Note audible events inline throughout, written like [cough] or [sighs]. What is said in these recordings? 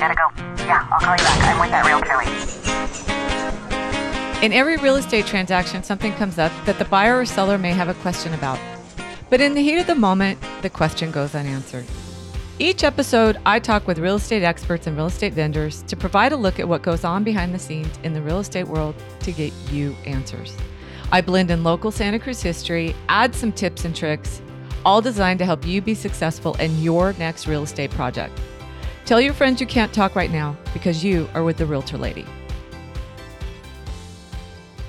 Gotta go. Yeah, I'll call you back. I'm with that realtor lady. In every real estate transaction, something comes up that the buyer or seller may have a question about. But in the heat of the moment, the question goes unanswered. Each episode, I talk with real estate experts and real estate vendors to provide a look at what goes on behind the scenes in the real estate world to get you answers. I blend in local Santa Cruz history, add some tips and tricks, all designed to help you be successful in your next real estate project. Tell your friends you can't talk right now because you are with the Realtor Lady.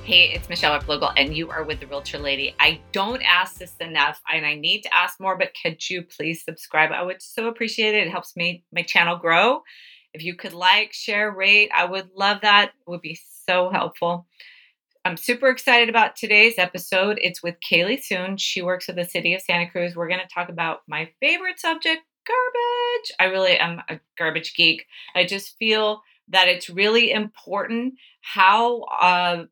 Hey, it's Michelle Replogle, and you are with the Realtor Lady. I don't ask this enough, and I need to ask more, but could you please subscribe? I would so appreciate it. It helps me my channel grow. If you could like, share, rate, I would love that. It would be so helpful. I'm super excited about today's episode. It's with Caylie Soon. She works with the city of Santa Cruz. We're going to talk about my favorite subject, garbage. I really am a garbage geek. I just feel that it's really important how uh,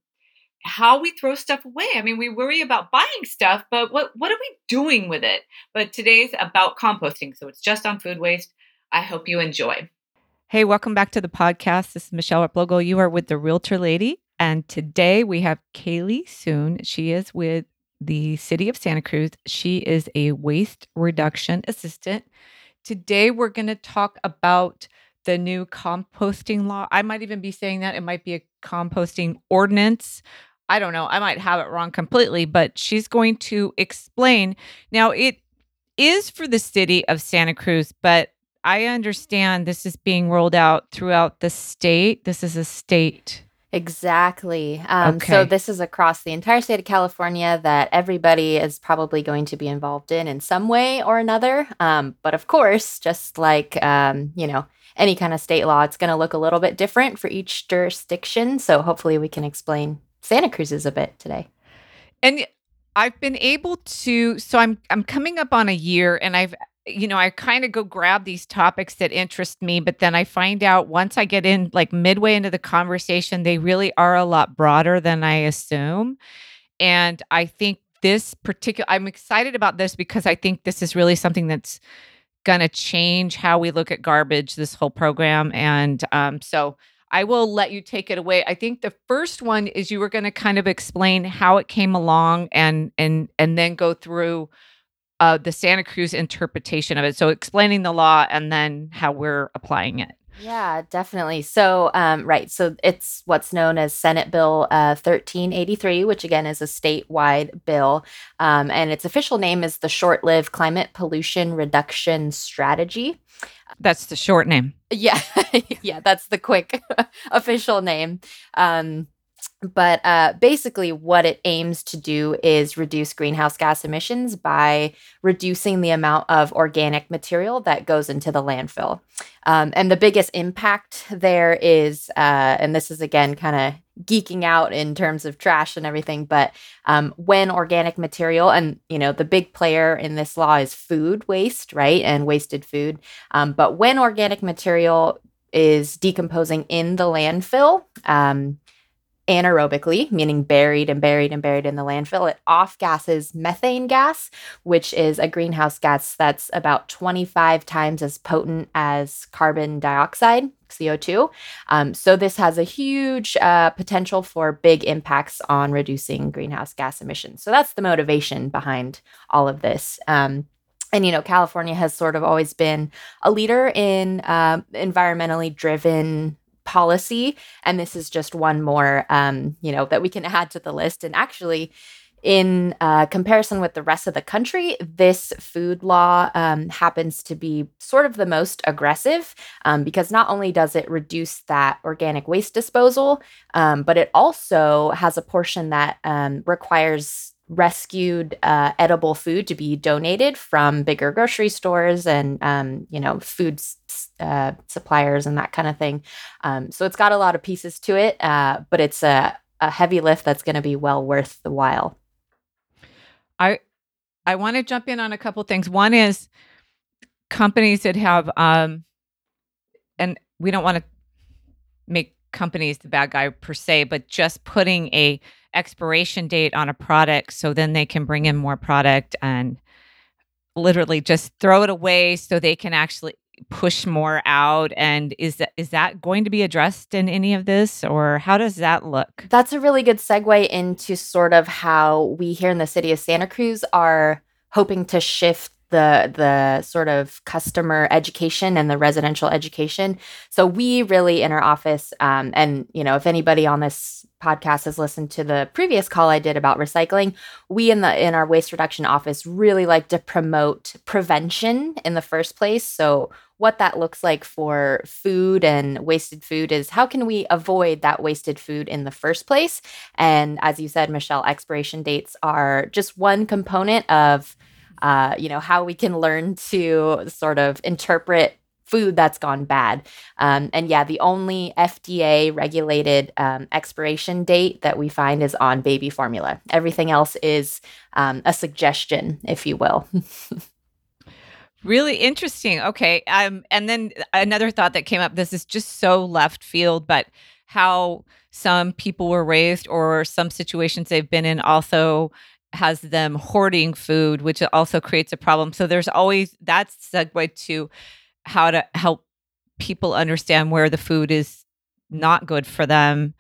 how we throw stuff away. I mean, we worry about buying stuff, but what what are we doing with it? But today's about composting, so it's just on food waste. I hope you enjoy. Hey, welcome back to the podcast. This is Michelle Replogle. You are with the Realtor Lady, and today we have Caylie Soon. She is with the City of Santa Cruz. She is a waste reduction assistant. Today we're going to talk about the new composting law. I might even be saying that it might be a composting ordinance. I don't know. I might have it wrong completely, but she's going to explain. Now, it is for the city of Santa Cruz, but I understand this is being rolled out throughout the state. This is a state. Exactly. Um, Okay. So, this is across the entire state of California that everybody is probably going to be involved in in some way or another. Um, but of course, just like, um, you know, any kind of state law, it's going to look a little bit different for each jurisdiction. So, hopefully, we can explain Santa Cruz's a bit today. and I've been able to so I'm I'm coming up on a year and I've you know I kind of go grab these topics that interest me but then I find out once I get in like midway into the conversation they really are a lot broader than I assume and I think this particular I'm excited about this because I think this is really something that's going to change how we look at garbage this whole program and um so I will let you take it away. I think the first one is you were going to kind of explain how it came along and and and then go through uh, the Santa Cruz interpretation of it. So explaining the law and then how we're applying it. Yeah, definitely. So, um, right. So it's what's known as Senate Bill uh, 1383, which again is a statewide bill. Um, and its official name is the Short Lived Climate Pollution Reduction Strategy. That's the short name. Yeah, [laughs] yeah, that's the quick [laughs] official name. Um, but uh, basically, what it aims to do is reduce greenhouse gas emissions by reducing the amount of organic material that goes into the landfill. Um, and the biggest impact there is, uh, and this is again kind of geeking out in terms of trash and everything, but um, when organic material, and you know, the big player in this law is food waste, right? And wasted food. Um, but when organic material is decomposing in the landfill, um, anaerobically, meaning buried and buried and buried in the landfill, it off gases methane gas, which is a greenhouse gas that's about 25 times as potent as carbon dioxide, CO2. Um, so, this has a huge uh, potential for big impacts on reducing greenhouse gas emissions. So, that's the motivation behind all of this. Um, and you know california has sort of always been a leader in uh, environmentally driven policy and this is just one more um, you know that we can [laughs] add to the list. And actually in uh, comparison with the rest of the country this food law um, happens to be sort of the most aggressive um, because not only does it reduce that organic waste disposal um, but it also has a portion that um, requires rescued uh, edible food to be donated from bigger grocery stores and um, you know food uh, suppliers and that kind of thing um, so it's got a lot of pieces to it uh, but it's a, a heavy lift that's going to be well worth the while I I want to jump in on a couple things. One is companies that have um and we don't want to make companies the bad guy per se, but just putting a expiration date on a product so then they can bring in more product and literally just throw it away so they can actually push more out. And is that is that going to be addressed in any of this or how does that look? That's a really good segue into sort of how we here in the city of santa cruz are hoping to shift the the sort of customer education and the residential education. So we really in our office, um, and you know, if anybody on this podcast has listened to the previous call I did about recycling, we in the in our waste reduction office really like to promote prevention in the first place. So what that looks like for food and wasted food is how can we avoid that wasted food in the first place? And as you said, Michelle, expiration dates are just one component of uh, you know, how we can learn to sort of interpret food that's gone bad. Um, and yeah, the only FDA regulated um, expiration date that we find is on baby formula. Everything else is um, a suggestion, if you will. [laughs] really interesting. Okay. Um, and then another thought that came up this is just so left field, but how some people were raised or some situations they've been in also has them hoarding food, which also creates a problem. So there's always that segue to how to help people understand where the food is not good for them.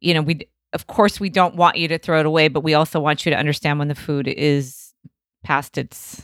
You know, we of course we don't want you to throw it away, but we also want you to understand when the food is past its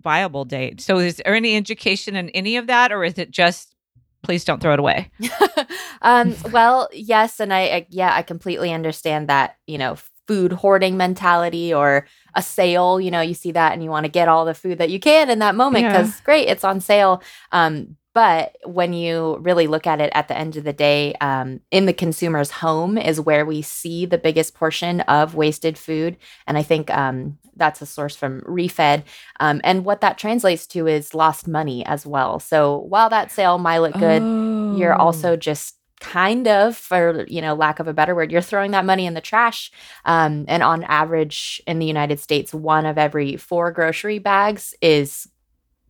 viable date. So is there any education in any of that or is it just please don't throw it away? [laughs] um, well, yes, and I, I yeah, I completely understand that, you know, food hoarding mentality or a sale. You know, you see that and you want to get all the food that you can in that moment because yeah. great, it's on sale. Um, but when you really look at it at the end of the day, um, in the consumer's home is where we see the biggest portion of wasted food. And I think um, that's a source from ReFED. Um, and what that translates to is lost money as well. So while that sale might look good, oh. you're also just kind of for you know lack of a better word you're throwing that money in the trash um, and on average in the united states one of every four grocery bags is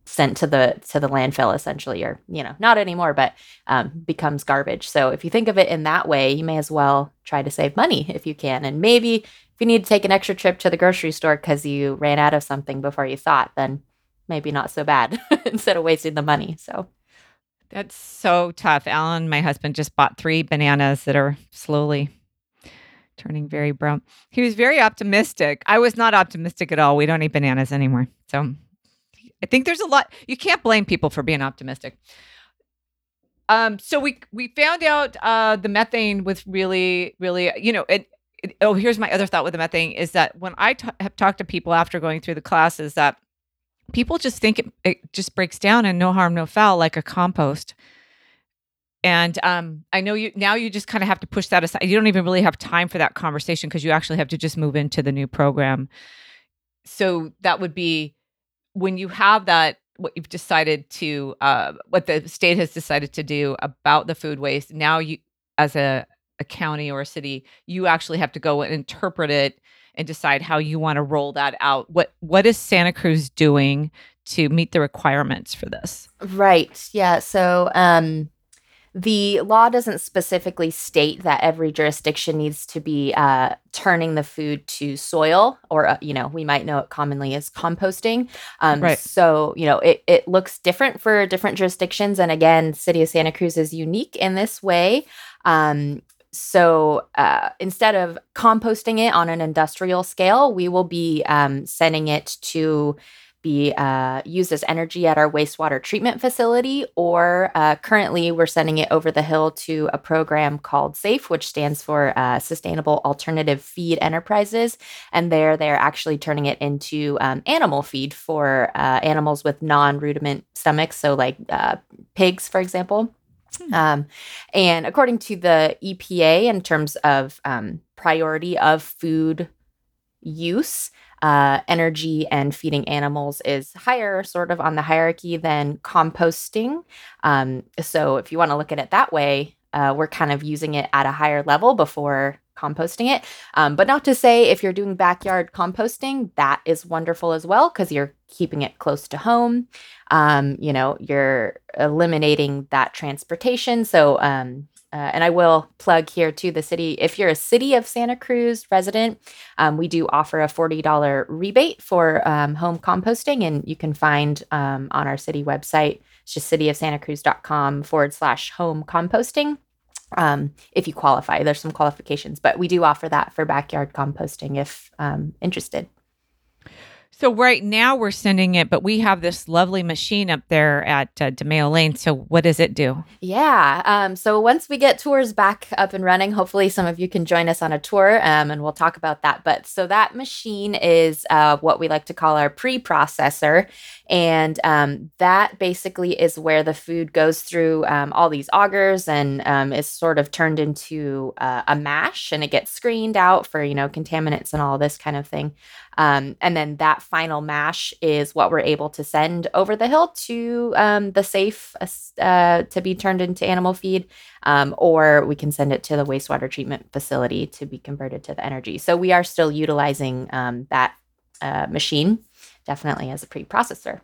sent to the to the landfill essentially or you know not anymore but um, becomes garbage. So if you think of it in that way you may as well try to save money if you can. And maybe if you need to take an extra trip to the grocery store because you ran out of something before you thought then maybe not so bad [laughs] instead of wasting the money. So that's so tough. Alan, my husband, just bought three bananas that are slowly turning very brown. He was very optimistic. I was not optimistic at all. We don't eat bananas anymore. So I think there's a lot you can't blame people for being optimistic. Um, so we we found out uh, the methane was really really you know it, it, oh here's my other thought with the methane is that when I t- have talked to people after going through the classes that people just think it, it just breaks down and no harm, no foul, like a compost. And um, I know you now you just kind of have to push that aside. You don't even really have time for that conversation because you actually have to just move into the new program. So that would be when you have that, what you've decided to, uh, what the state has decided to do about the food waste. Now you, as a, a county or a city, you actually have to go and interpret it and decide how you want to roll that out. What what is Santa Cruz doing to meet the requirements for this? Right. Yeah. So um the law doesn't specifically state that every jurisdiction needs to be uh, turning the food to soil, or uh, you know, we might know it commonly as composting. Um, right. So you know, it it looks different for different jurisdictions, and again, City of Santa Cruz is unique in this way. Um, so uh, instead of composting it on an industrial scale, we will be um, sending it to be uh, used as energy at our wastewater treatment facility, or uh, currently we're sending it over the hill to a program called SAFE, which stands for uh, Sustainable Alternative Feed Enterprises. And there, they're actually turning it into um, animal feed for uh, animals with non ruminant stomachs, so like uh, pigs, for example. Um, and according to the EPA, in terms of um, priority of food use, uh, energy and feeding animals is higher, sort of on the hierarchy than composting. Um, so, if you want to look at it that way, uh, we're kind of using it at a higher level before composting it. Um, but not to say if you're doing backyard composting, that is wonderful as well because you're keeping it close to home. Um, you know, you're eliminating that transportation. So, um, uh, and I will plug here to the city. If you're a city of Santa Cruz resident, um, we do offer a $40 rebate for um, home composting, and you can find um, on our city website It's just cityofsantacruz.com forward slash home composting. Um, if you qualify, there's some qualifications, but we do offer that for backyard composting if um, interested. So right now we're sending it, but we have this lovely machine up there at uh, Dimeo Lane. So what does it do? Yeah. Um, so once we get tours back up and running, hopefully some of you can join us on a tour um, and we'll talk about that. But so that machine is uh, what we like to call our pre-processor. And um, that basically is where the food goes through um, all these augers and um, is sort of turned into uh, a mash and it gets screened out for, you know, contaminants and all this kind of thing. Um, and then that final mash is what we're able to send over the hill to um, the safe uh, to be turned into animal feed, um, or we can send it to the wastewater treatment facility to be converted to the energy. So we are still utilizing um, that uh, machine definitely as a preprocessor.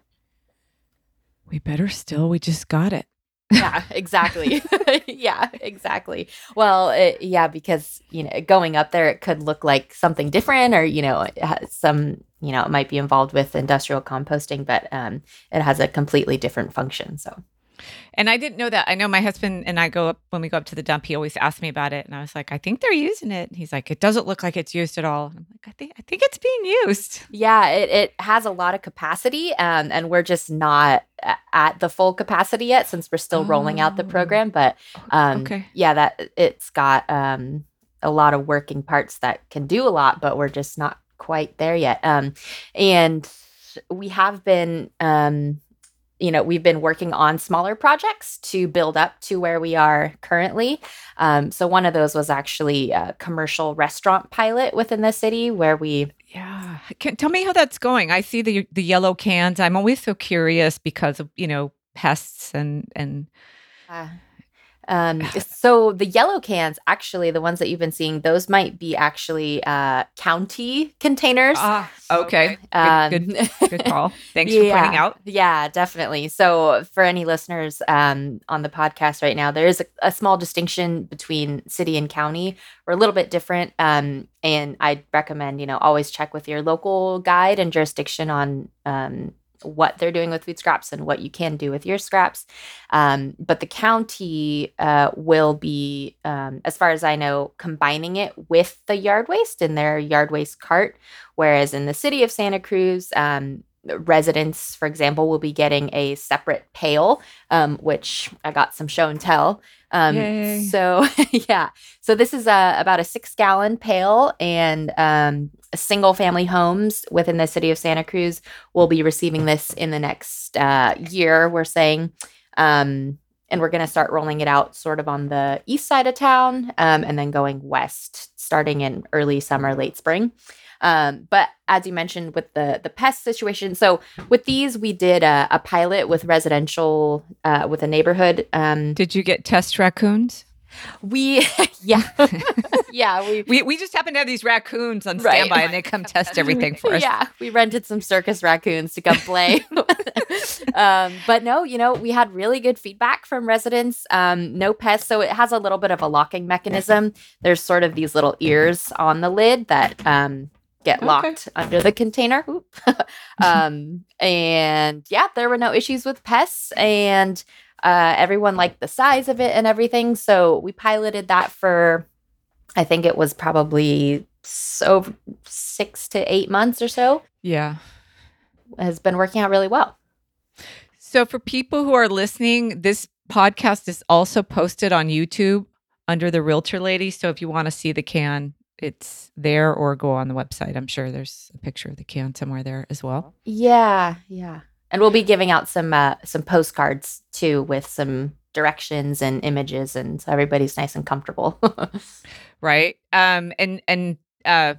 We better still, we just got it yeah, exactly. [laughs] [laughs] yeah, exactly. Well, it, yeah, because you know, going up there, it could look like something different, or you know, some you know, it might be involved with industrial composting, but um, it has a completely different function. So and I didn't know that. I know my husband and I go up when we go up to the dump. He always asks me about it, and I was like, I think they're using it. And he's like, it doesn't look like it's used at all. I'm like, I think I think it's being used. Yeah, it, it has a lot of capacity, um, and we're just not at the full capacity yet since we're still oh. rolling out the oh. program. But um, okay. yeah, that it's got um, a lot of working parts that can do a lot, but we're just not quite there yet. Um, and we have been um, you know we've been working on smaller projects to build up to where we are currently. Um, so one of those was actually a commercial restaurant pilot within the city where we yeah. Can, tell me how that's going. I see the the yellow cans. I'm always so curious because of you know pests and and uh, um, [laughs] so the yellow cans, actually, the ones that you've been seeing, those might be actually uh, county containers. Ah, okay. Um, good, good, [laughs] good, call. Thanks yeah, for pointing out. Yeah, definitely. So for any listeners um, on the podcast right now, there is a, a, small distinction between city and county. We're a little bit different. Um, and I'd recommend, you know, always check with your local guide and jurisdiction on um, what they're doing with food scraps and what you can do with your scraps. Um, but the county uh, will be, um, as far as I know, combining it with the yard waste in their yard waste cart. Whereas in the city of Santa Cruz, um, residents, for example, will be getting a separate pail, um, which I got some show and tell. Um, so [laughs] yeah, so this is a, about a six gallon pail, and um, single family homes within the city of Santa Cruz will be receiving this in the next uh, year. We're saying. Um, and we're going to start rolling it out sort of on the east side of town um, and then going west starting in early summer late spring um, but as you mentioned with the the pest situation, so with these we did a, a pilot with residential uh, with a neighborhood. Um, did you get test raccoons? We [laughs] yeah [laughs] yeah we, we we just happen to have these raccoons on standby right. and they come test everything for us. Yeah, we rented some circus raccoons to come play. [laughs] um, but no, you know we had really good feedback from residents. Um, no pests, so it has a little bit of a locking mechanism. There's sort of these little ears on the lid that um, get okay. locked under the container. [laughs] um, and yeah, there were no issues with pests, and uh, everyone liked the size of it and everything. So we piloted that for, I think it was probably so six to eight months or so. Yeah, has been working out really well. So for people who are listening, this podcast is also posted on YouTube under the Realtor Lady. So if you want to see the can, it's there or go on the website. I'm sure there's a picture of the can somewhere there as well. Yeah, yeah. And we'll be giving out some uh, some postcards too with some directions and images and so everybody's nice and comfortable. [laughs] right. Um and and uh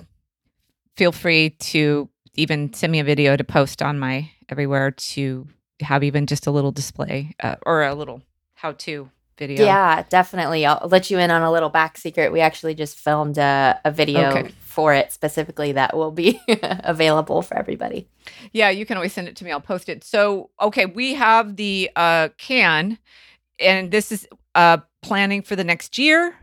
feel free to even send me a video to post on my everywhere to have even just a little display uh, or a little how to video. Yeah, definitely. I'll let you in on a little back secret. We actually just filmed a, a video okay. for it specifically that will be [laughs] available for everybody. Yeah, you can always send it to me. I'll post it. So, okay, we have the uh, can, and this is uh, planning for the next year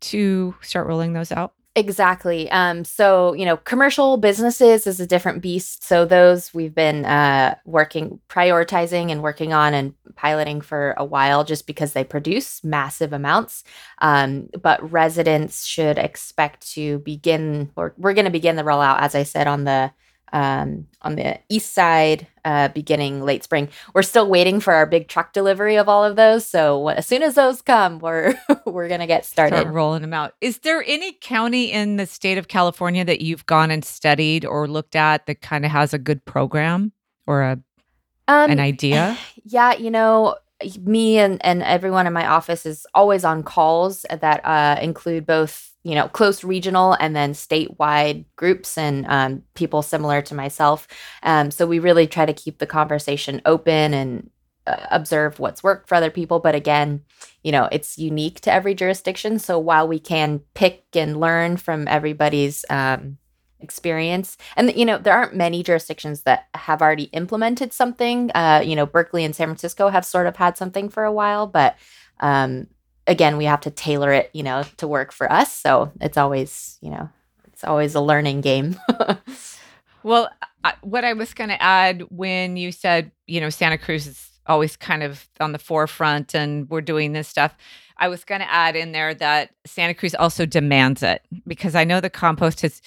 to start rolling those out. Exactly. Um, so, you know, commercial businesses is a different beast. So, those we've been uh, working, prioritizing and working on and piloting for a while just because they produce massive amounts. Um, but residents should expect to begin, or we're going to begin the rollout, as I said, on the um, on the east side uh, beginning late spring. We're still waiting for our big truck delivery of all of those. So as soon as those come, we're [laughs] we're gonna get started Start rolling them out. Is there any county in the state of California that you've gone and studied or looked at that kind of has a good program or a um, an idea? [sighs] Yeah, you know, me and, and everyone in my office is always on calls that uh, include both you know close regional and then statewide groups and um, people similar to myself. Um, so we really try to keep the conversation open and uh, observe what's worked for other people. But again you know it's unique to every jurisdiction. So while we can pick and learn from everybody's um, experience and you know there aren't many jurisdictions that have already implemented something. Uh, you know berkeley and san francisco have sort of had something for a while but um, again we have to tailor it you know to work for us. So it's always you know it's always a learning game. [laughs] Well I, what i was going to add when you said you know santa cruz is always kind of on the forefront and we're doing this stuff I was going to add in there that Santa Cruz also demands it because I know the compost has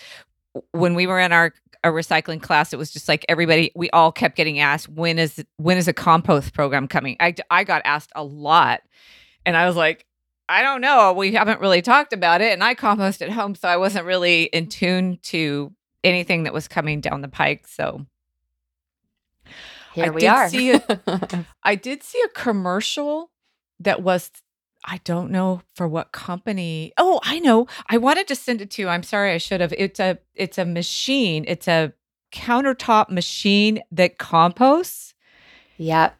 when we were in our a recycling class it was just like everybody we all kept getting asked when is when is a compost program coming? I i got asked a lot and i was like i don't know we haven't really talked about it and i compost at home so i wasn't really in tune to anything that was coming down the pike so here I we are see a- [laughs] i did see a commercial that was I don't know for what company. Oh, I know. I wanted to send it to you. I'm sorry I should have. It's a it's a machine. It's a countertop machine that composts yep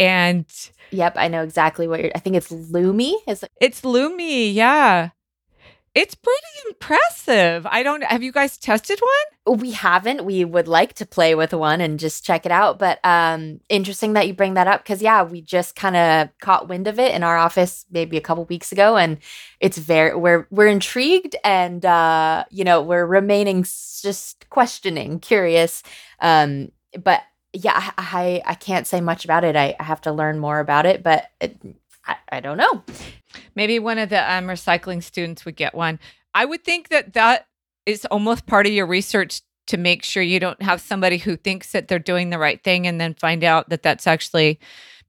and yep i know exactly what you're i think it's Lomi is it it's Lomi. Yeah. It's pretty impressive. I don't have you guys tested one? We haven't. We would like to play with one and just check it out. But um, interesting that you bring that up because yeah, we just kind of caught wind of it in our office maybe a couple weeks ago, and it's very we're we're intrigued and uh, you know we're remaining s- just questioning, curious. Um, but yeah, I, I can't say much about it. I, I have to learn more about it, but it, I, I don't know. Maybe one of the um, recycling students would get one. I would think that that is almost part of your research to make sure you don't have somebody who thinks that they're doing the right thing and then find out that that's actually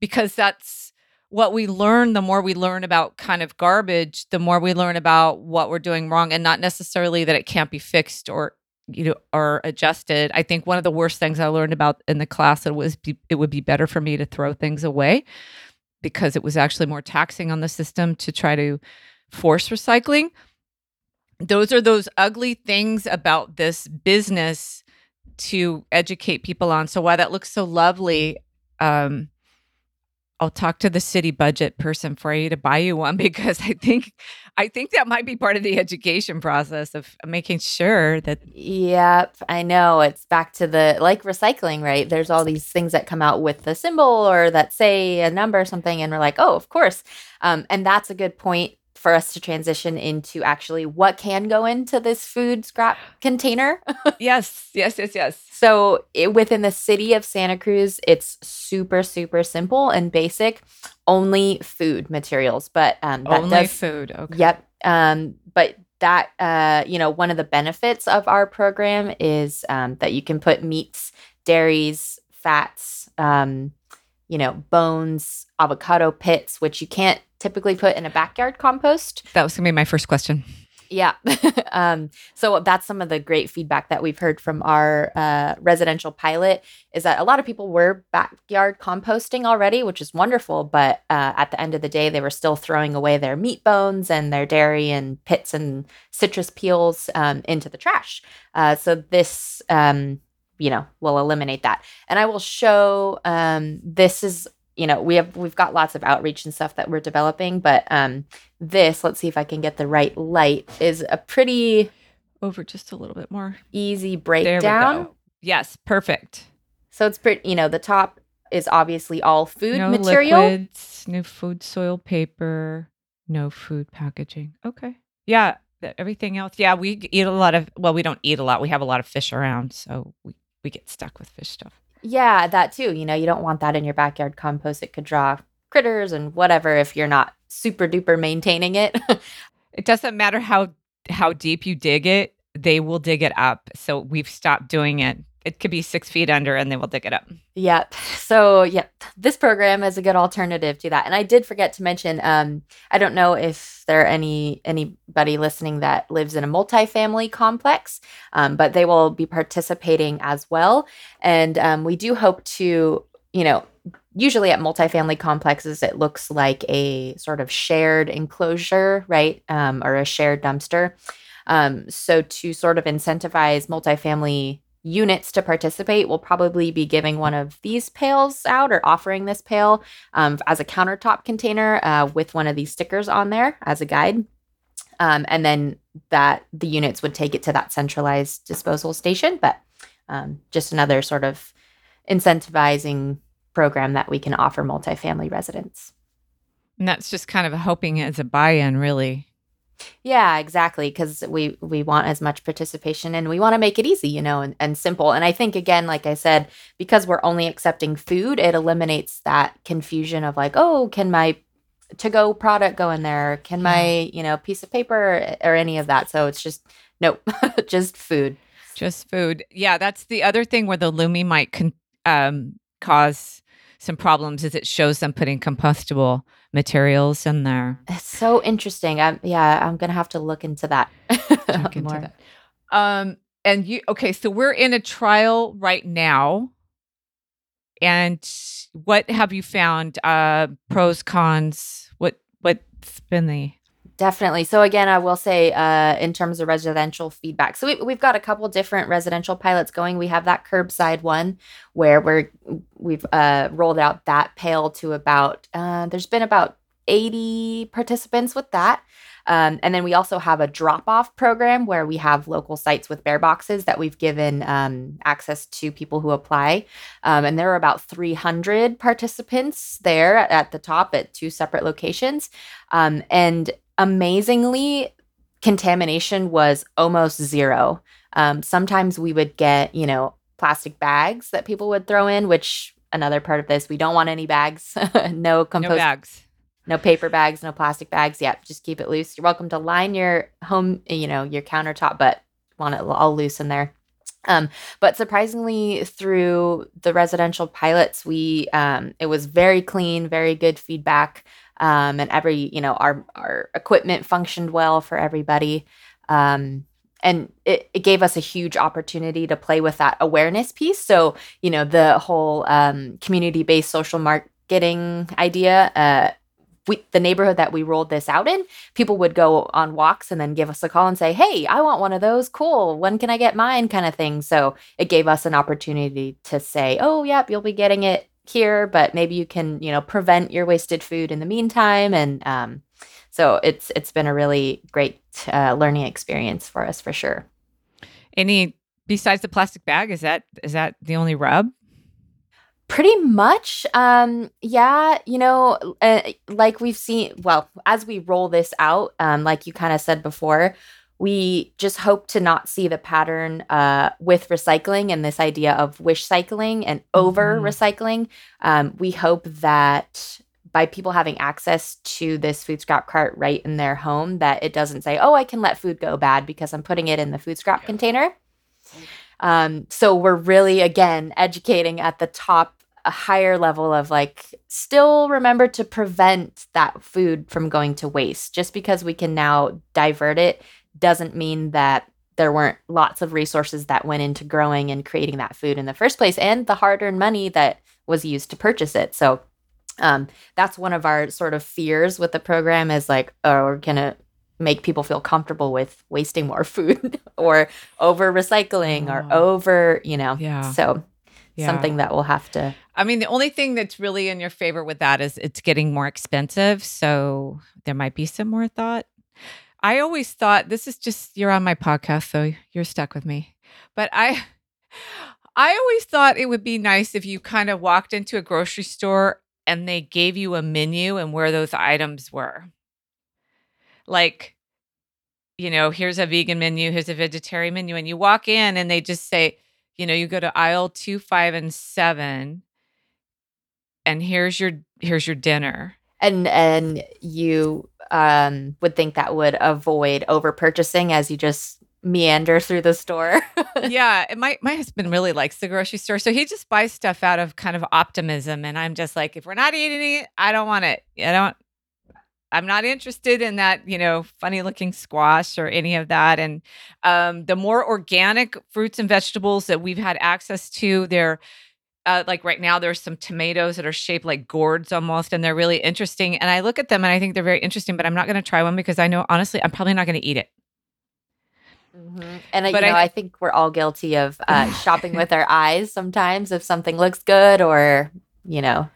because that's what we learn the more we learn about kind of garbage the more we learn about what we're doing wrong and not necessarily that it can't be fixed or you know are adjusted i think one of the worst things i learned about in the class it was be, it would be better for me to throw things away because it was actually more taxing on the system to try to force recycling. Those are those ugly things about this business to educate people on. So why that looks so lovely, um, I'll talk to the city budget person for you to buy you one [laughs] because I think I think that might be part of the education process of making sure that Yep, I know. It's back to the like recycling, right? There's all these things that come out with the symbol or that say a number or something, and we're like, oh, of course. Um, and that's a good point for us to transition into actually what can go into this food scrap container. [laughs] yes, yes, yes, yes. so it, within the city of Santa Cruz, it's super, super simple and basic. Only food materials, but um, that Only does food. Okay. Yep. Um, but that uh, you know, one of the benefits of our program is um, that you can put meats, dairies, fats, um, you know, bones, avocado pits, which you can't typically put in a backyard compost. That was gonna be my first question. Yeah. [laughs] um, so that's some of the great feedback that we've heard from our uh, residential pilot is that a lot of people were backyard composting already, which is wonderful. But uh, at the end of the day, they were still throwing away their meat bones and their dairy and pits and citrus peels um, into the trash. Uh, so this, um, you know, will eliminate that. And I will show um, this is you know we have we've got lots of outreach and stuff that we're developing but um this let's see if i can get the right light is a pretty Over just a little bit more. easy breakdown. Yes, perfect. so it's pretty you know the top is obviously all food no material liquids, no food soil paper, no food packaging. Okay. Yeah, the- everything else, yeah, we eat a lot of. Well, we don't eat a lot. We have a lot of fish around, so we we get stuck with fish stuff. Yeah, that too. You know, you don't want that in your backyard compost. It could draw critters and whatever if you're not super duper maintaining it. [laughs] It doesn't matter how how deep you dig it; they will dig it up. So we've stopped doing it. It could be six feet under, and they will dig it up. Yep. So, yep, this program is a good alternative to that. And I did forget to mention, um, I don't know if there are any anybody listening that lives in a multifamily complex, um, but they will be participating as well. And um, we do hope to, you know, usually at multifamily complexes, it looks like a sort of shared enclosure, right, um, or a shared dumpster. Um, so to sort of incentivize multifamily units to participate, we'll probably be giving one of these pails out or offering this pail um, as a countertop container uh, with one of these stickers on there as a guide. Um, and then that the units would take it to that centralized disposal station. But um, just another sort of incentivizing program that we can offer multifamily residents. And that's just kind of hoping as a buy-in, really. Yeah, exactly. Because we we want as much participation and we want to make it easy, you know, and, and simple. And I think again, like I said, because we're only accepting food, it eliminates that confusion of like, oh, can my to go product go in there? Can my you know piece of paper or any of that? So it's just nope, [laughs] just food. Just food. Yeah, that's the other thing where the Lomi might con- um, cause some problems is it shows them putting compostable materials in there. It's so interesting. I'm yeah, I'm gonna have to look into that. [laughs] Look into more. that. Um, and you okay? So we're in a trial right now, and what have you found? Uh, pros, cons. What what's been the Definitely. So again, I will say, uh, in terms of residential feedback, so we, we've got a couple different residential pilots going. We have that curbside one where we're we've uh, rolled out that pail to about. Uh, there's been about 80 participants with that. Um, and then we also have a drop off program where we have local sites with bear boxes that we've given um, access to people who apply. Um, and there are about 300 participants there at the top at two separate locations. Um, and amazingly, contamination was almost zero. Um, sometimes we would get, you know, plastic bags that people would throw in, which another part of this, we don't want any bags, [laughs] no compost no bags? No paper bags, no plastic bags. Yep, just keep it loose. You're welcome to line your home, you know, your countertop, but want it all loose in there. Um, but surprisingly, through the residential pilots, we um, it was very clean, very good feedback, um, and every you know our our equipment functioned well for everybody. Um, and it, it gave us a huge opportunity to play with that awareness piece. So, you know, the whole um, community based social marketing idea, uh, we, the neighborhood that we rolled this out in, people would go on walks and then give us a call and say, Hey, I want one of those. Cool. When can I get mine? kind of thing. So it gave us an opportunity to say, Oh, yep, you'll be getting it here, but maybe you can, you know, prevent your wasted food in the meantime. And um, so it's it's been a really great uh, learning experience for us for sure. Any besides the plastic bag? Is that is that the only rub? Pretty much. Um, yeah, you know, uh, like we've seen, well, as we roll this out, um, like you kind of said before, we just hope to not see the pattern uh, with recycling and this idea of wish cycling and over Mhm. recycling. Um, we hope that by people having access to this food scrap cart right in their home, that it doesn't say, oh, I can let food go bad because I'm putting it in the food scrap container. Um, so we're really again educating at the top a higher level of like still remember to prevent that food from going to waste. Just because we can now divert it doesn't mean that there weren't lots of resources that went into growing and creating that food in the first place and the hard-earned money that was used to purchase it. So um, that's one of our sort of fears with the program is like, oh, we're gonna make people feel comfortable with wasting more [laughs] food or over recycling or Oh. over, you know. Yeah. So Yeah. something that we'll have to I mean, the only thing that's really in your favor with that is it's getting more expensive. So there might be some more thought. I always thought this is just you're on my podcast, so you're stuck with me. But I [laughs] I always thought it would be nice if you kind of walked into a grocery store and they gave you a menu and where those items were. Like you know, here's a vegan menu, here's a vegetarian menu. And you walk in and they just say, you know, you go to aisle two, five, and seven, and here's your here's your dinner. And and you um would think that would avoid over purchasing as you just meander through the store. [laughs] yeah, my my husband really likes the grocery store, so he just buys stuff out of kind of optimism. And I'm just like, if we're not eating it, I don't want it. I don't. I'm not interested in that, you know, funny looking squash or any of that. And um, the more organic fruits and vegetables that we've had access to, they're uh, like right now, there's some tomatoes that are shaped like gourds almost, and they're really interesting. And I look at them and I think they're very interesting, but I'm not going to try one because I know honestly, I'm probably not going to eat it. Mm-hmm. And but you know, I, I, think we're all guilty of uh, shopping with our eyes sometimes if something looks good or you know.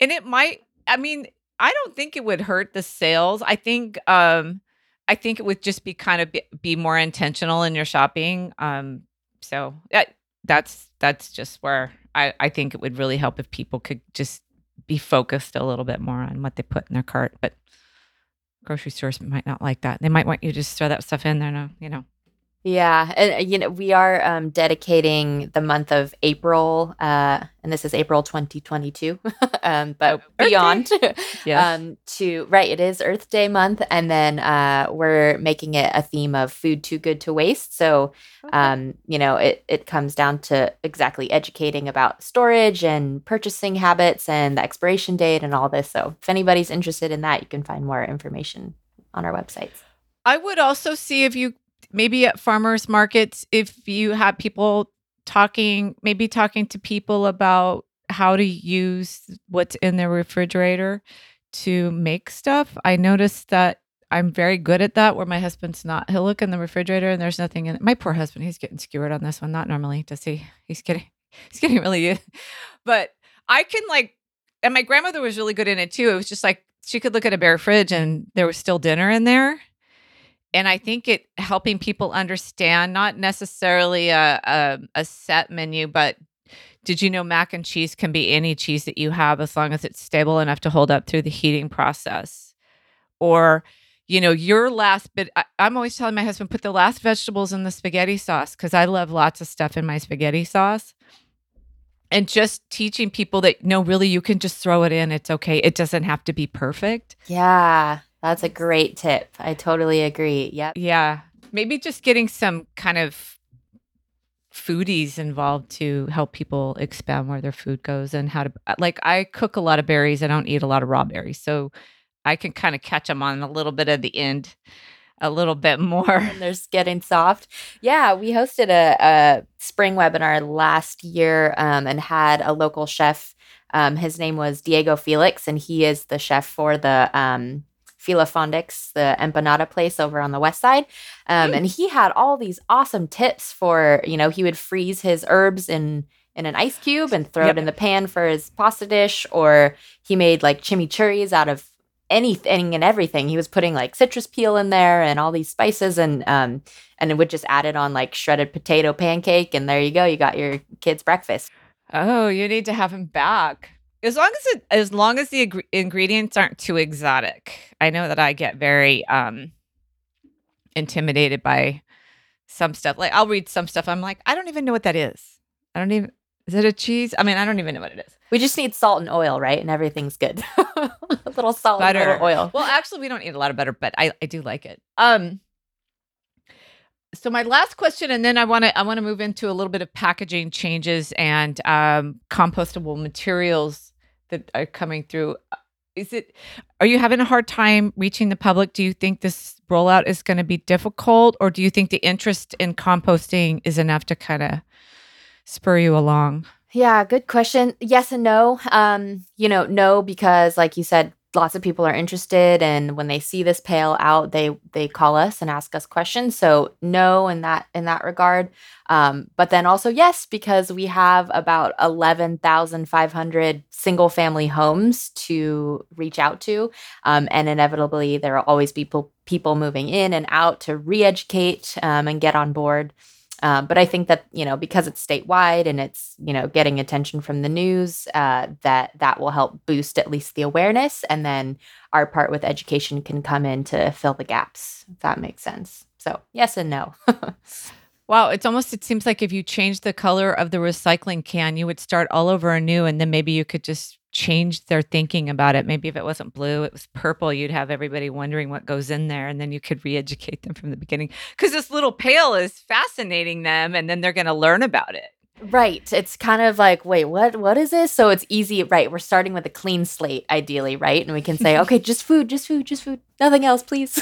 And it might. I mean, I don't think it would hurt the sales. I think um I think it would just be kind of be, be more intentional in your shopping. Um so that that's that's just where I I think it would really help if people could just be focused a little bit more on what they put in their cart, but grocery stores might not like that. They might want you to just throw that stuff in there, no, you know. Yeah, and uh, you know we are um, dedicating the month of April, uh, and this is April 2022, [laughs] um, but oh, beyond, [laughs] yes. um, to right, it is Earth Day month, and then uh, we're making it a theme of food too good to waste. So, okay. um, you know, it it comes down to exactly educating about storage and purchasing habits and the expiration date and all this. So, if anybody's interested in that, you can find more information on our websites. I would also see if you maybe at farmers markets if you have people talking maybe talking to people about how to use what's in the refrigerator to make stuff. I noticed that i'm very good at that where my husband's not. He'll look in the refrigerator and there's nothing in it. My poor husband he's getting skewered on this one. Not normally does he? He's getting [laughs] he's getting really but i can like and my grandmother was really good in it too. It was just like she could look at a bare fridge and there was still dinner in there and I think it helping people understand not necessarily a, a, a set menu, but did you know mac and cheese can be any cheese that you have as long as it's stable enough to hold up through the heating process? Or, you know, your last bit, I, am always telling my husband, put the last vegetables in the spaghetti sauce because I love lots of stuff in my spaghetti sauce. And just teaching people that no, really, you can just throw it in. It's okay. It doesn't have to be perfect. Yeah. That's a great tip. I totally agree. Yep. Yeah. Maybe just getting some kind of foodies involved to help people expand where their food goes and how to like I cook a lot of berries. I don't eat a lot of raw berries. So I can kind of catch them on a little bit of the end a little bit more. And they're getting soft. Yeah, we hosted a, a spring webinar last year um, and had a local chef. Um, his name was Diego Felix, and he is the chef for the um, Fila Fondix, the empanada place over on the west side. Um, mm. And he had all these awesome tips for, you know, he would freeze his herbs in in an ice cube and throw yep. it in the pan for his pasta dish, or he made like chimichurris out of anything and everything. He was putting like citrus peel in there and all these spices and um and it would just add it on like shredded potato pancake and there you go, you got your kid's breakfast. Oh, you need to have him back. As long as it, as long as the ag- ingredients aren't too exotic. I know that I get very um intimidated by some stuff. Like I'll read some stuff. I'm like, I don't even know what that is. I don't even. Is it a cheese? I mean, I don't even know what it is. We just need salt and oil, right? And everything's good. [laughs] a little salt butter. and little oil. Well, actually, we don't need a lot of butter, but I, I do like it. Um. So my last question, and then I want to I want to move into a little bit of packaging changes and um, compostable materials that are coming through uh, is it are you having a hard time reaching the public? Do you think this rollout is going to be difficult or do you think the interest in composting is enough to kind of spur you along? Yeah good question. Yes and no. Um you know no because like you said lots of people are interested and when they see this pail out they they call us and ask us questions. So no in that in that regard. Um, but then also yes because we have about 11500 single family homes to reach out to. Um, and inevitably there will always be people people moving in and out to re-educate um, and get on board uh, but I think that you know because it's statewide and it's you know getting attention from the news, uh, that that will help boost at least the awareness, and then our part with education can come in to fill the gaps. If that makes sense. So yes and no. [laughs] Wow, it's almost it seems like if you change the color of the recycling can, you would start all over anew and then maybe you could just change their thinking about it. Maybe if it wasn't blue, it was purple, you'd have everybody wondering what goes in there and then you could re-educate them from the beginning cuz this little pail is fascinating them and then they're going to learn about it. Right. It's kind of like, wait, what what is this? So it's easy, right? We're starting with a clean slate ideally, right? And we can say, [laughs] okay, just food, just food, just food. Nothing else, please.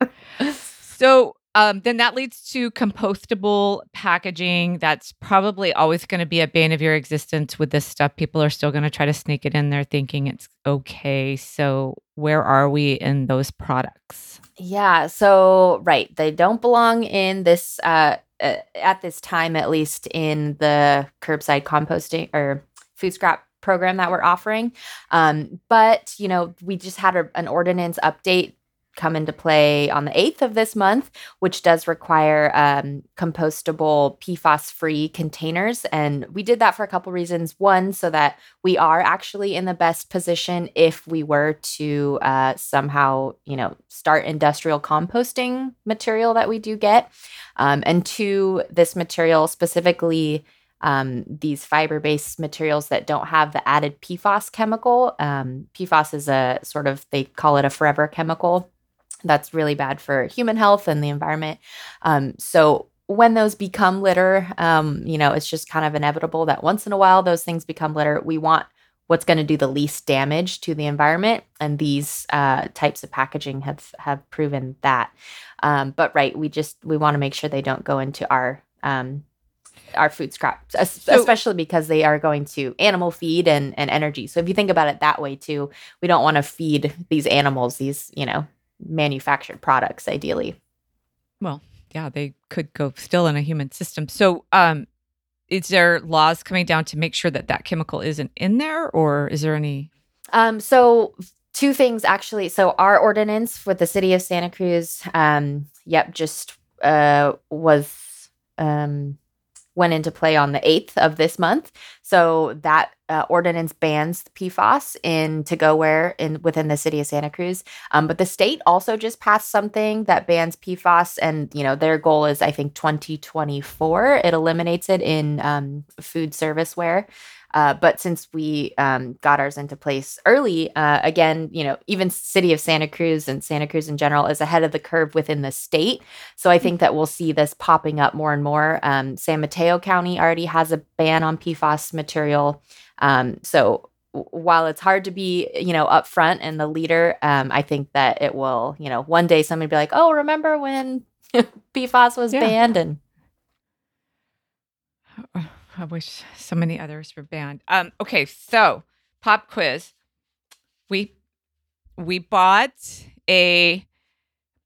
[laughs] so um, then that leads to compostable packaging. That's probably always going to be a bane of your existence with this stuff. People are still going to try to sneak it in there thinking it's okay. So, where are we in those products? Yeah. So, right. They don't belong in this, uh, uh, at this time, at least in the curbside composting or food scrap program that we're offering. Um, but, you know, we just had a, an ordinance update come into play on the 8th of this month, which does require um, compostable PFAS free containers. And we did that for a couple reasons. One, so that we are actually in the best position if we were to uh, somehow, you know, start industrial composting material that we do get. Um, and two, this material specifically. Um, these fiber based materials that don't have the added PFAS chemical. Um, PFAS is a sort of, they call it a forever chemical that's really bad for human health and the environment. Um, so when those become litter, um, you know, it's just kind of inevitable that once in a while those things become litter. We want what's going to do the least damage to the environment, and these uh, types of packaging have have proven that. Um, but right, we just we want to make sure they don't go into our um, our food scraps, especially because they are going to animal feed and, and energy. So if you think about it that way too, we don't want to feed these animals these, you know, manufactured products ideally. Well yeah they could go still in a human system. So um is there laws coming down to make sure that that chemical isn't in there or is there any? Um so two things actually. So our ordinance with the city of santa cruz um yep just uh was um went into play on the 8th of this month. So that uh, ordinance bans PFAS in to-go-ware in within the city of Santa Cruz. Um, but the state also just passed something that bans PFAS, and you know their goal is I think 2024. It eliminates it in um, food service ware. Uh, but since we um, got ours into place early, uh, again, you know, even city of Santa Cruz and Santa Cruz in general is ahead of the curve within the state. So I think that we'll see this popping up more and more. Um, San Mateo County already has a ban on PFAS material. Um, so while it's hard to be, you know, upfront and the leader, um, I think that it will, you know, one day somebody be like, "Oh, remember when [laughs] PFAS was yeah. banned?" and [sighs] I wish so many others were banned. Um, okay, so pop quiz. We we bought a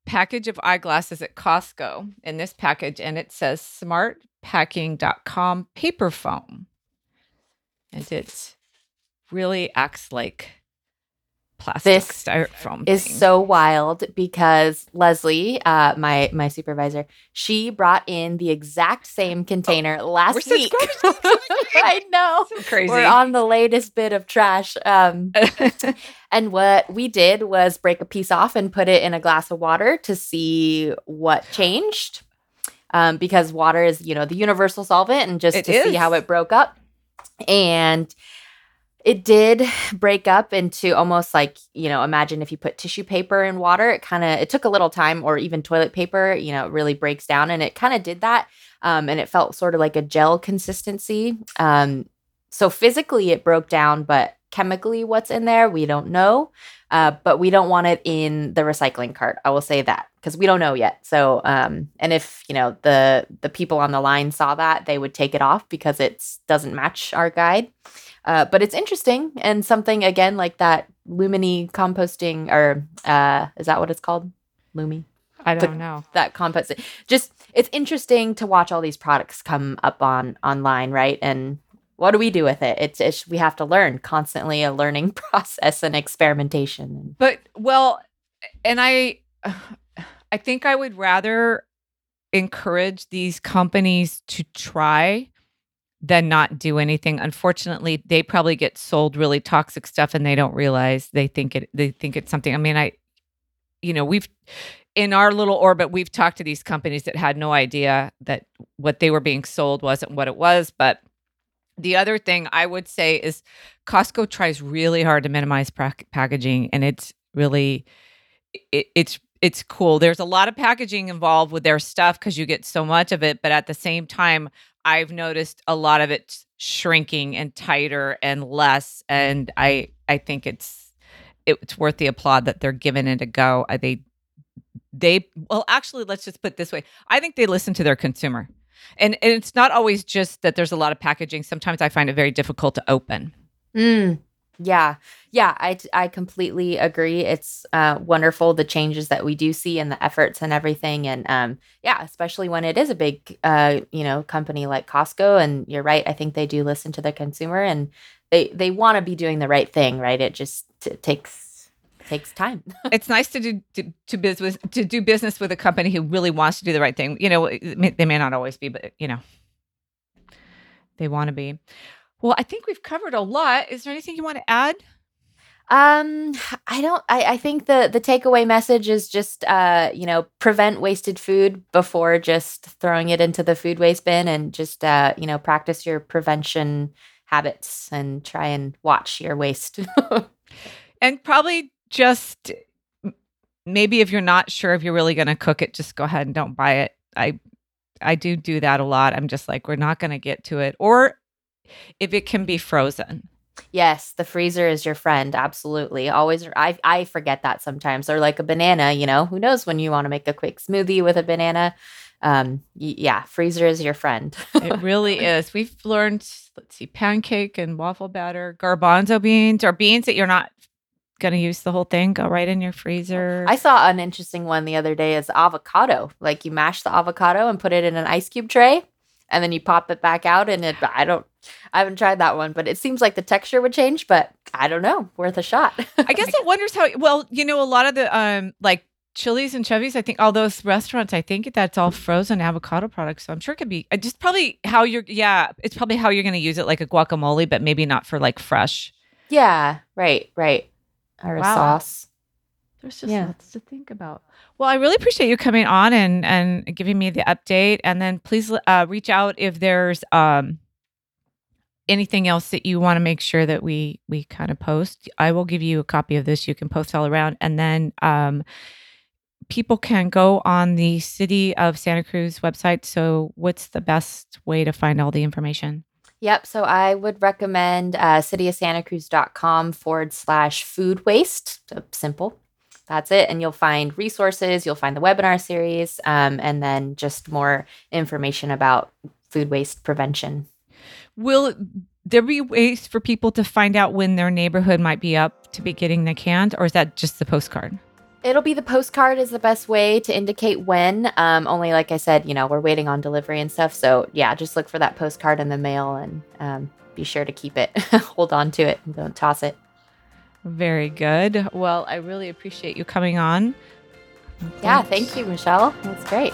package of eyeglasses at Costco in this package, and it says smartpacking.com paper foam. And it really acts like plastic this styrofoam is thing. so wild because Leslie, uh, my my supervisor, she brought in the exact same container oh, last week. [laughs] I know, so crazy. We're on the latest bit of trash. Um, [laughs] and what we did was break a piece off and put it in a glass of water to see what changed. Um, because water is, you know, the universal solvent, and just it to is. see how it broke up. And it did break up into almost like you know imagine if you put tissue paper in water it kind of it took a little time or even toilet paper you know it really breaks down and it kind of did that um, and it felt sort of like a gel consistency. Um, so physically it broke down but chemically what's in there we don't know uh, but we don't want it in the recycling cart i will say that because we don't know yet so um, and if you know the the people on the line saw that they would take it off because it doesn't match our guide uh, but it's interesting and something again like that Lumini composting or uh, is that what it's called? Lomi. I don't but know that compost. Just it's interesting to watch all these products come up on online, right? And what do we do with it? It's, it's we have to learn constantly a learning [laughs] process and experimentation. But well, and I, I think I would rather encourage these companies to try than not do anything. Unfortunately, they probably get sold really toxic stuff and they don't realize they think it they think it's something. I mean, I you know, we've in our little orbit, we've talked to these companies that had no idea that what they were being sold wasn't what it was. But the other thing I would say is Costco tries really hard to minimize packaging, and it's really it, it's it's cool. There's a lot of packaging involved with their stuff because you get so much of it, but at the same time, I've noticed a lot of it shrinking and tighter and less, and I I think it's it's worth the applaud that they're giving it a go. They they well actually let's just put this way i think they listen to their consumer and, and it's not always just that there's a lot of packaging sometimes i find it very difficult to open Mm, yeah, yeah, I completely agree. It's uh, wonderful the changes that we do see and the efforts and everything, and um, yeah, especially when it is a big uh, you know company like Costco. And you're right, I think they do listen to the consumer and they they want to be doing the right thing, right? It just t- takes takes time. [laughs] it's nice to do to, to business to do business with a company who really wants to do the right thing you know may- they may not always be but you know they want to be well i think we've covered a lot is there anything you want to add Um, I don't. I, I think the the takeaway message is just uh, you know, prevent wasted food before just throwing it into the food waste bin, and just uh, you know, practice your prevention habits and try and watch your waste. [laughs] and probably just maybe if you're not sure if you're really going to cook it just go ahead and don't buy it i i do do that a lot i'm just like we're not going to get to it or if it can be frozen yes, the freezer is your friend. Absolutely. Always. I I forget that sometimes. Or like a banana. You know, who knows when you want to make a quick smoothie with a banana. Um, yeah, freezer is your friend. it [laughs] really is we've learned let's see pancake and waffle batter garbanzo beans or beans that you're not going to use the whole thing go right in your freezer I saw an interesting one the other day is avocado. Like you mash the avocado and put it in an ice cube tray and then you pop it back out and it I don't I haven't tried that one, but it seems like the texture would change, but I don't know. Worth a shot. I guess it wonders how well, you know, a lot of the um like Chili's and Chevy's, I think all those restaurants, I think that's all frozen avocado products. So I'm sure it could be uh, just probably how you're yeah, it's probably how you're gonna use it like a guacamole, but maybe not for like fresh. yeah, right, right. Or a sauce. There's just Yeah. lots to think about. Well, I really appreciate you coming on and and giving me the update. And then please uh, reach out if there's um anything else that you want to make sure that we we kind of post. I will give you a copy of this. You can post all around, and then um people can go on the City of Santa Cruz website. So, what's the best way to find all the information? Yep. So I would recommend uh, cityofsantacruz.com forward slash food waste. So simple. That's it. And you'll find resources, you'll find the webinar series, um, and then just more information about food waste prevention. Will there be ways for people to find out when their neighborhood might be up to be getting the cans, or is that just the postcard? It'll be the postcard is the best way to indicate when. Um, only like I said, you know, we're waiting on delivery and stuff. So yeah, just look for that postcard in the mail and um, be sure to keep it, [laughs] hold on to it, and don't toss it. Very good. Well, I really appreciate you coming on. Yeah, thank you, Michelle. That's great.